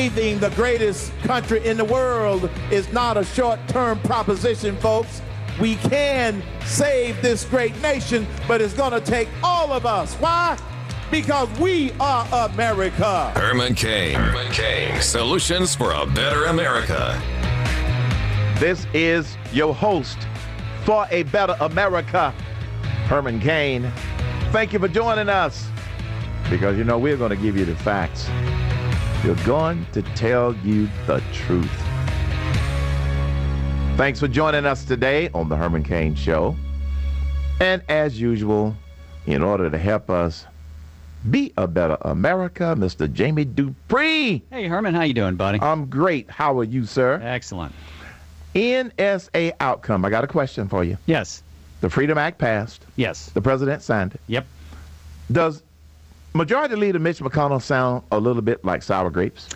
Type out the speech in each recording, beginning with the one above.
saving the greatest country in the world is not a short term proposition, folks. We can save this great nation, but it's going to take all of us. Why? Because we are America. Herman Cain. Herman Cain. Solutions for a better America. This is your host for a better America, Herman Cain. Thank you for joining us because you know we're going to give you the facts. We're going to tell you the truth. Thanks for joining us today on the Herman Cain Show. And as usual, in order to help us be a better America, Mr. Jamie Dupree. Hey Herman, how you doing, buddy? I'm great. How are you, sir? Excellent. NSA outcome. I got a question for you. Yes. The Freedom Act passed. Yes. The president signed it. Yep. Does Majority Leader Mitch McConnell sound a little bit like sour grapes?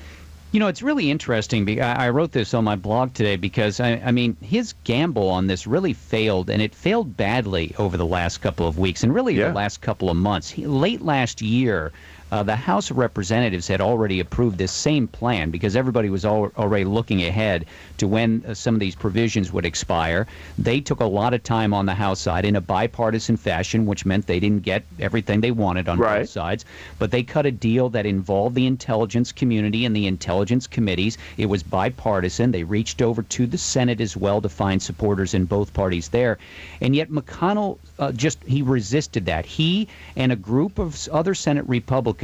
You know, it's really interesting. I wrote this on my blog today because, I, I, mean, his gamble on this really failed, and it failed badly over the last couple of weeks and really yeah. the last couple of months. He, late last year, uh, the House of Representatives had already approved this same plan because everybody was al- already looking ahead to when uh, some of these provisions would expire. They took a lot of time on the House side in a bipartisan fashion, which meant they didn't get everything they wanted on right. both sides. But they cut a deal that involved the intelligence community and the intelligence committees. It was bipartisan. They reached over to the Senate as well to find supporters in both parties there. And yet McConnell uh, just he resisted that. He and a group of other Senate Republicans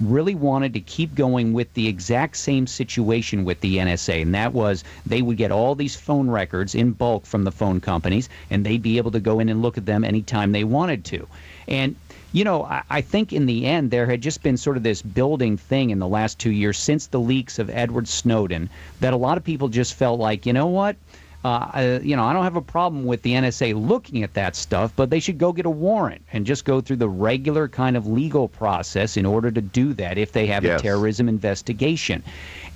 really wanted to keep going with the exact same situation with the NSA, and that was they would get all these phone records in bulk from the phone companies, and they'd be able to go in and look at them anytime they wanted to. And you know, I, I, think in the end there had just been sort of this building thing in the last two years since the leaks of Edward Snowden that a lot of people just felt like, you know what? Uh, you know, I don't have a problem with the NSA looking at that stuff, but they should go get a warrant and just go through the regular kind of legal process in order to do that if they have yes. a terrorism investigation.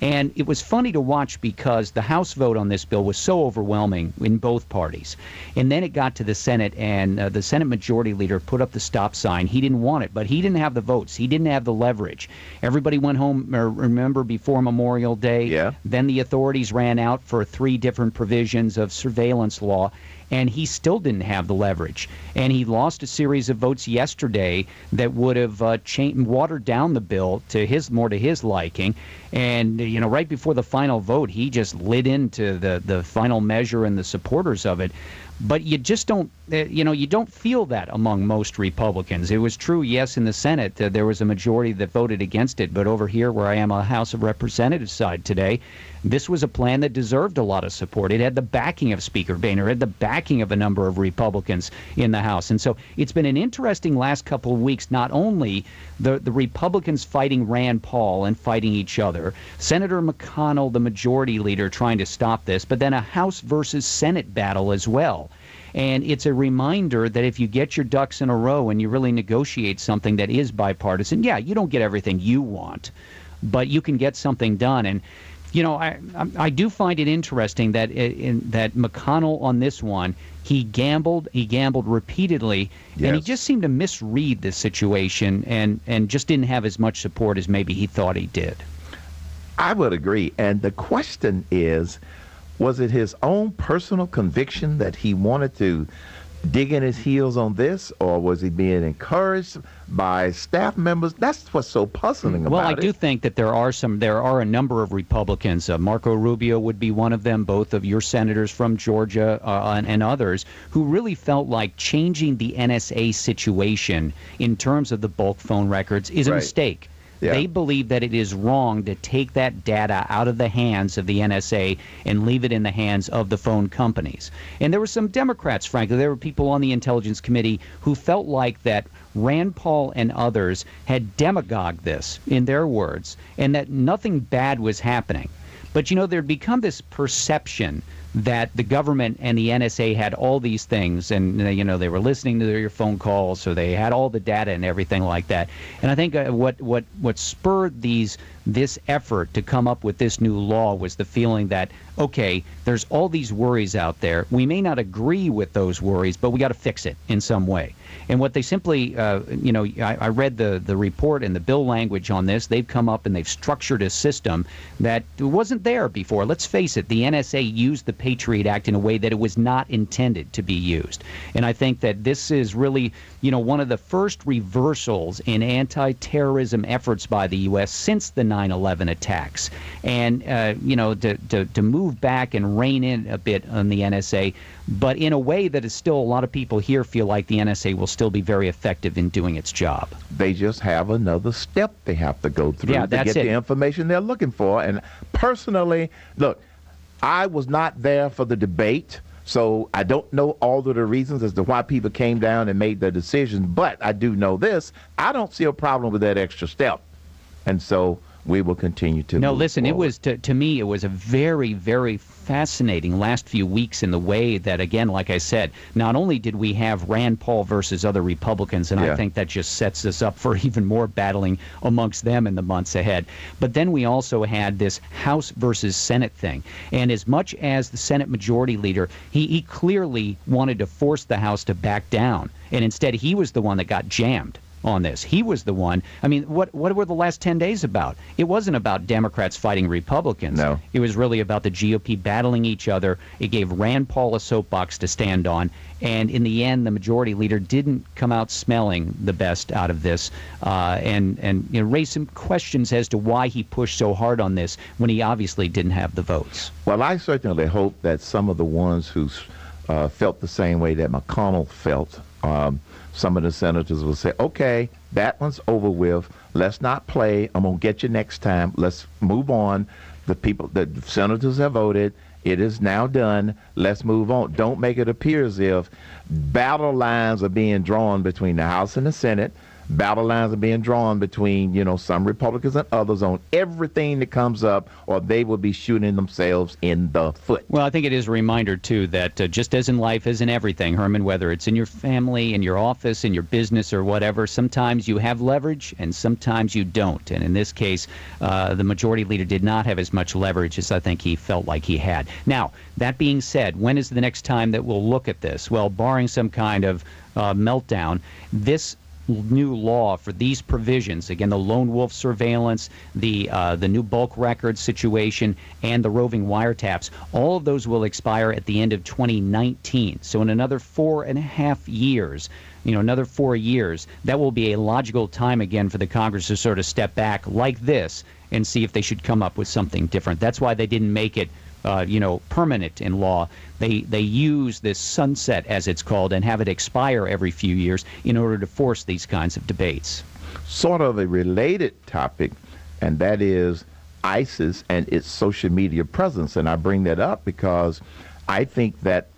And it was funny to watch because the House vote on this bill was so overwhelming in both parties. And then it got to the Senate, and uh, the Senate Majority Leader put up the stop sign. He didn't want it, but he didn't have the votes. He didn't have the leverage. Everybody went home, remember, before Memorial Day. Yeah. Then the authorities ran out for three different provisions of surveillance law and he still didn't have the leverage. And he lost a series of votes yesterday that would have uh, watered down the bill to his more to his liking. And you know, right before the final vote, he just lit into the the final measure and the supporters of it but you just don't you know you don't feel that among most republicans. It was true yes in the senate uh, there was a majority that voted against it but over here where i am on the house of representatives side today this was a plan that deserved a lot of support. It had the backing of speaker boehner it had the backing of a number of republicans in the house. And so it's been an interesting last couple of weeks not only the, the republicans fighting rand paul and fighting each other senator mcconnell the majority leader trying to stop this but then a house versus senate battle as well and it's a reminder that if you get your ducks in a row and you really negotiate something that is bipartisan, yeah, you don't get everything you want, but you can get something done. And you know, I I do find it interesting that uh, in, that McConnell on this one he gambled he gambled repeatedly yes. and he just seemed to misread the situation and and just didn't have as much support as maybe he thought he did. I would agree. And the question is was it his own personal conviction that he wanted to dig in his heels on this, or was he being encouraged by staff members? That's what's so puzzling well, about it. Well, I do think that there are some, there are a number of Republicans. Uh, Marco Rubio would be one of them. Both of your senators from Georgia uh, and, and others who really felt like changing the NSA situation in terms of the bulk phone records is a right. mistake. Yeah. They believe that it is wrong to take that data out of the hands of the NSA and leave it in the hands of the phone companies. And there were some Democrats, frankly, there were people on the Intelligence Committee who felt like that Rand Paul and others had demagogued this, in their words, and that nothing bad was happening. But you know, there'd become this perception that the government and the NSA had all these things, and you know they were listening to your phone calls, so they had all the data and everything like that. And I think uh, what what what spurred these this effort to come up with this new law was the feeling that, okay, there's all these worries out there. We may not agree with those worries, but we got to fix it in some way. And what they simply, uh, you know, I, I, read the, the report and the bill language on this. They've come up and they've structured a system that wasn't there before. Let's face it, the NSA used the Patriot Act in a way that it was not intended to be used. And I think that this is really, you know, one of the first reversals in anti terrorism efforts by the U.S. since the 9 11 attacks. And, uh, you know, to, to, to move back and rein in a bit on the NSA, but in a way that is still a lot of people here feel like the NSA will still be very effective in doing its job. They just have another step they have to go through yeah, to get it. the information they're looking for. And personally, look, I was not there for the debate. So I don't know all of the reasons as to why people came down and made their decisions, but I do know this. I don't see a problem with that extra step. And so we will continue to. No, listen, forward. it was to, to me, it was a very, very fascinating last few weeks in the way that, again, like I said, not only did we have Rand Paul versus other Republicans, and yeah. I think that just sets us up for even more battling amongst them in the months ahead, but then we also had this House versus Senate thing. And as much as the Senate Majority Leader, he, he clearly wanted to force the House to back down, and instead he was the one that got jammed on this. He was the one. I mean, what what were the last 10 days about? It wasn't about Democrats fighting Republicans. No. It was really about the GOP battling each other. It gave Rand Paul a soapbox to stand on. And in the end, the majority leader didn't come out smelling the best out of this, uh, and and you know, raised some questions as to why he pushed so hard on this when he obviously didn't have the votes. Well, I certainly hope that some of the ones who uh, felt the same way that McConnell felt um, some of the senators will say, okay, that one's over with. Let's not play. I'm going to get you next time. Let's move on. The people, the senators have voted. It is now done. Let's move on. Don't make it appear as if battle lines are being drawn between the House and the Senate battle lines are being drawn between you know some Republicans and others on everything that comes up, or they will be shooting themselves in the foot. Well, I think it is a reminder too that uh, just as in life, as in everything, Herman, whether it's in your family, in your office, in your business, or whatever, sometimes you have leverage and sometimes you don't. And in this case, uh, the majority leader did not have as much leverage as I think he felt like he had. Now, that being said, when is the next time that we'll look at this? Well, barring some kind of uh, meltdown, this new law for these provisions. Again the lone wolf surveillance the uh, the new bulk record situation and the roving wiretaps. All of those will expire at the end of 2019 so in another four and a half years you know another four years that will be a logical time again for the congress to sort of step back like this and see if they should come up with something different. That's why they didn't make it uh, you know, permanent in law. They they use this sunset, as it's called, and have it expire every few years in order to force these kinds of debates. Sort of a related topic, and that is ISIS and its social media presence. And I bring that up because I think that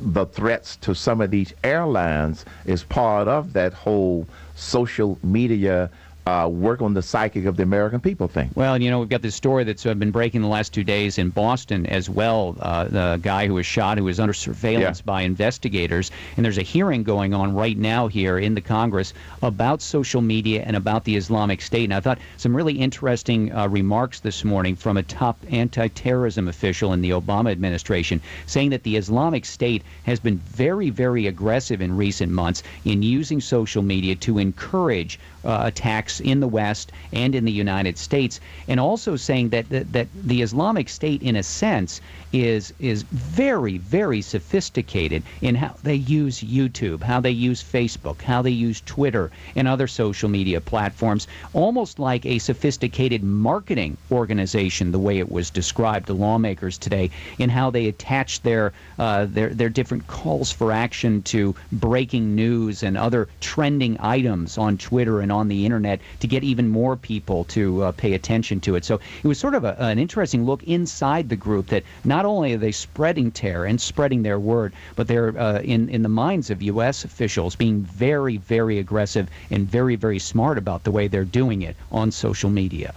the threats to some of these airlines is part of that whole social media uh, work on the psychic of the American people thing. Well, you know, we've got this story that's uh, been breaking the last two days in Boston as well. Uh, the guy who was shot, who was under surveillance yeah. by investigators, and there's a hearing going on right now here in the Congress about social media and about the Islamic State. And I thought some really interesting uh, remarks this morning from a top anti-terrorism official in the Obama administration, saying that the Islamic State has been very, very aggressive in recent months in using social media to encourage uh, attacks in the West and in the United States, and also saying that, that, that the Islamic State, in a sense, is is very very sophisticated in how they use YouTube, how they use Facebook, how they use Twitter and other social media platforms, almost like a sophisticated marketing organization, the way it was described to lawmakers today, in how they attach their uh, their their different calls for action to breaking news and other trending items on Twitter and on the internet to get even more people to uh, pay attention to it. So it was sort of a, an interesting look inside the group that not only are they spreading terror and spreading their word, but they're uh, in in the minds of U.S. officials being very, very aggressive and very, very smart about the way they're doing it on social media.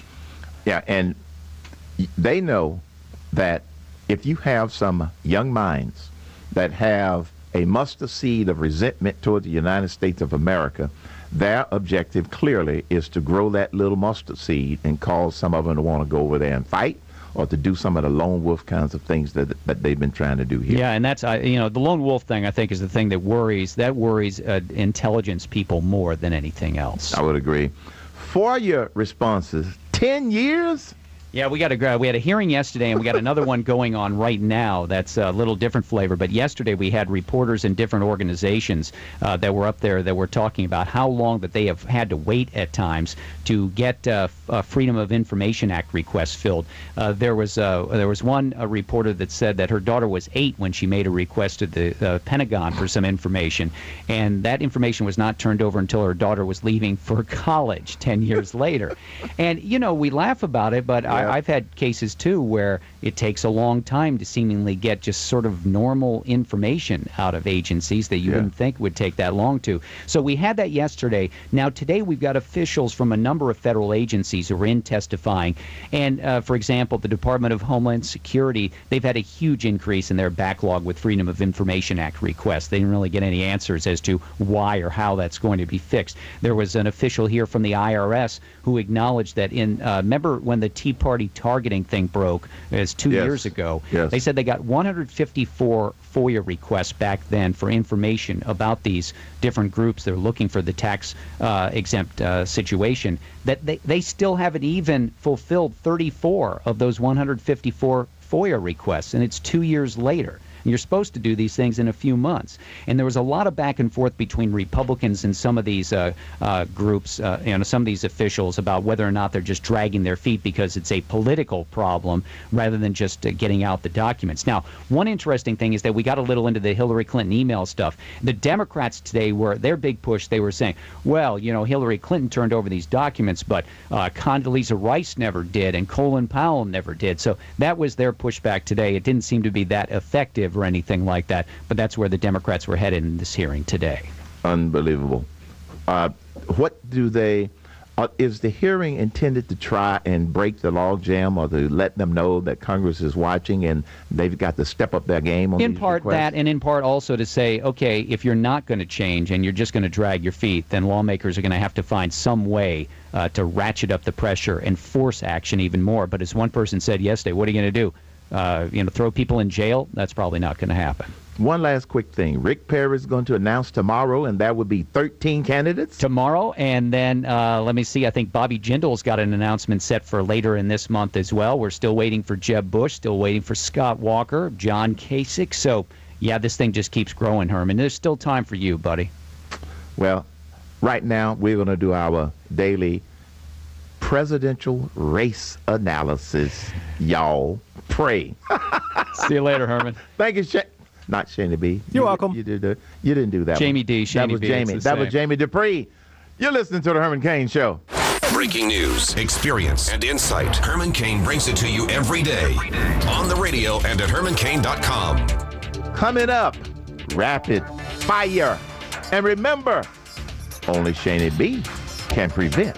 Yeah, and they know that if you have some young minds that have a mustard seed of resentment toward the United States of America, Their objective clearly is to grow that little mustard seed and cause some of them to want to go over there and fight or to do some of the lone wolf kinds of things that that they've been trying to do here. Yeah, and that's uh, you know the lone wolf thing. I think is the thing that worries that worries uh, intelligence people more than anything else. I would agree. For your responses, ten years. Yeah, we got a we had a hearing yesterday, and we got another one going on right now. That's a little different flavor. But yesterday we had reporters in different organizations uh, that were up there that were talking about how long that they have had to wait at times to get uh, uh, Freedom of Information Act requests filled. Uh, there was uh, there was one reporter that said that her daughter was eight when she made a request to the Pentagon for some information, and that information was not turned over until her daughter was leaving for college ten years later. And you know we laugh about it, but. I, I've had cases too where it takes a long time to seemingly get just sort of normal information out of agencies that you yeah. wouldn't think would take that long to. So we had that yesterday. Now today we've got officials from a number of federal agencies who are in testifying. And uh, for example, the Department of Homeland Security, they've had a huge increase in their backlog with Freedom of Information Act requests. They didn't really get any answers as to why or how that's going to be fixed. There was an official here from the IRS who acknowledged that in uh, remember when the Tea Party targeting thing broke as two yes. years ago. Yes. They said they got 154 FOIA requests back then for information about these different groups that are looking for the tax uh, exempt uh, situation. That they, they still haven't even fulfilled 34 of those 154 FOIA requests, and it's two years later. You're supposed to do these things in a few months. And there was a lot of back and forth between Republicans and some of these uh, uh, groups, uh, some of these officials about whether or not they're just dragging their feet because it's a political problem rather than just uh, getting out the documents. Now, one interesting thing is that we got a little into the Hillary Clinton email stuff. The Democrats today were their big push. They were saying, well, you know, Hillary Clinton turned over these documents, but uh, Condoleezza Rice never did, and Colin Powell never did. So that was their pushback today. It didn't seem to be that effective or anything like that. But that's where the Democrats were headed in this hearing today. Unbelievable. Uh, what do they? Uh, is the hearing intended to try and break the logjam or to let them know that Congress is watching and they've got to step up their game on In part requests? that, and in part also to say, okay, if you're not going to change and you're just going to drag your feet, then lawmakers are going to have to find some way uh, to ratchet up the pressure and force action even more. But as one person said yesterday, what are you going to do? Uh, you know, throw people in jail, that's probably not going to happen. One last quick thing. Rick Perry is going to announce tomorrow, and that would be 13 candidates? Tomorrow, and then uh, let me see. I think Bobby Jindal's got an announcement set for later in this month as well. We're still waiting for Jeb Bush, still waiting for Scott Walker, John Kasich. So, yeah, this thing just keeps growing, Herman. There's still time for you, buddy. Well, right now, we're going to do our daily presidential race analysis, y'all. Pray. See you later, Herman. Thank you, Sha- not Shani B. You're you, welcome. You, did, you didn't do that. Jamie one. D. Shani that was B. Jamie. That same. was Jamie Dupree. You're listening to the Herman Cain Show. Breaking news, experience, and insight. Herman Cain brings it to you every day on the radio and at hermancain.com. Coming up, rapid fire. And remember, only Shani B can prevent